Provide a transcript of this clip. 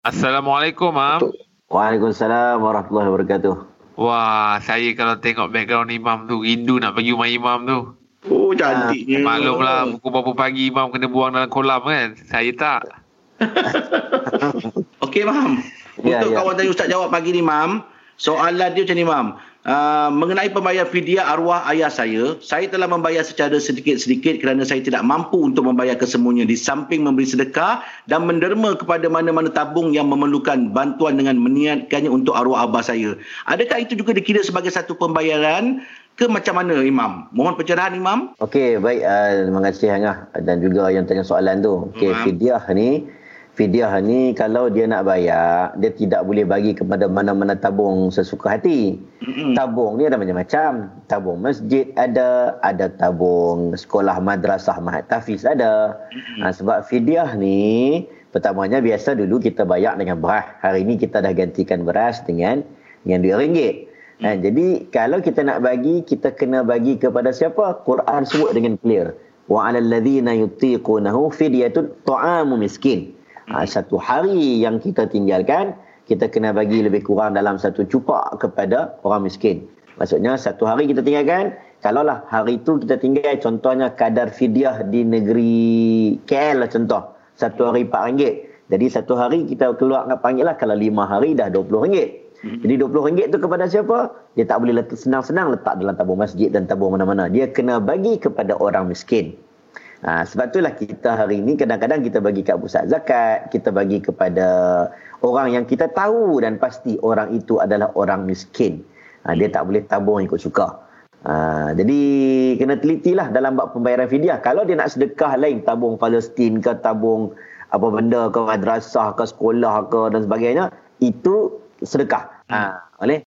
Assalamualaikum, Mam. Waalaikumsalam warahmatullahi wabarakatuh. Wah, saya kalau tengok background imam tu, rindu nak pergi rumah imam tu. Oh, cantiknya. Maklumlah, pukul berapa pagi imam kena buang dalam kolam kan. Saya tak. Okey, Mam. Ya, Untuk ya. kawan tadi Ustaz jawab pagi ni, Mam. Soalan dia macam ni, Mam. Uh, mengenai pembayar fidyah arwah ayah saya, saya telah membayar secara sedikit-sedikit kerana saya tidak mampu untuk membayar kesemuanya di samping memberi sedekah dan menderma kepada mana-mana tabung yang memerlukan bantuan dengan meniatkannya untuk arwah abah saya. Adakah itu juga dikira sebagai satu pembayaran ke macam mana, Imam? Mohon pencerahan, Imam. Okey, baik. Uh, terima kasih Angah dan juga yang tanya soalan tu. Okey, fidyah ni fidyah ni kalau dia nak bayar, dia tidak boleh bagi kepada mana-mana tabung sesuka hati. Tabung ni ada macam-macam. Tabung masjid ada, ada tabung sekolah madrasah mahat tafiz ada. Ha, sebab fidyah ni pertamanya biasa dulu kita bayar dengan beras. Hari ni kita dah gantikan beras dengan dengan duit ringgit. Ha, jadi kalau kita nak bagi, kita kena bagi kepada siapa? Quran sebut dengan clear. Wa 'alal ladzina yutiqunahu fidyatun ta'amu miskin. Ha, satu hari yang kita tinggalkan, kita kena bagi lebih kurang dalam satu cupak kepada orang miskin. Maksudnya satu hari kita tinggalkan, kalaulah hari itu kita tinggal contohnya kadar fidyah di negeri KL lah contoh. Satu hari RM4. Jadi satu hari kita keluar dengan panggil lah kalau lima hari dah RM20. Jadi RM20 tu kepada siapa? Dia tak boleh letak senang-senang letak dalam tabung masjid dan tabung mana-mana. Dia kena bagi kepada orang miskin. Ha, sebab itulah kita hari ini kadang-kadang kita bagi kat pusat zakat, kita bagi kepada orang yang kita tahu dan pasti orang itu adalah orang miskin. Ha, dia tak boleh tabung ikut suka. Ha, jadi kena telitilah dalam bab pembayaran fidyah. Kalau dia nak sedekah lain tabung Palestin ke tabung apa benda ke madrasah ke sekolah ke dan sebagainya, itu sedekah. Ha?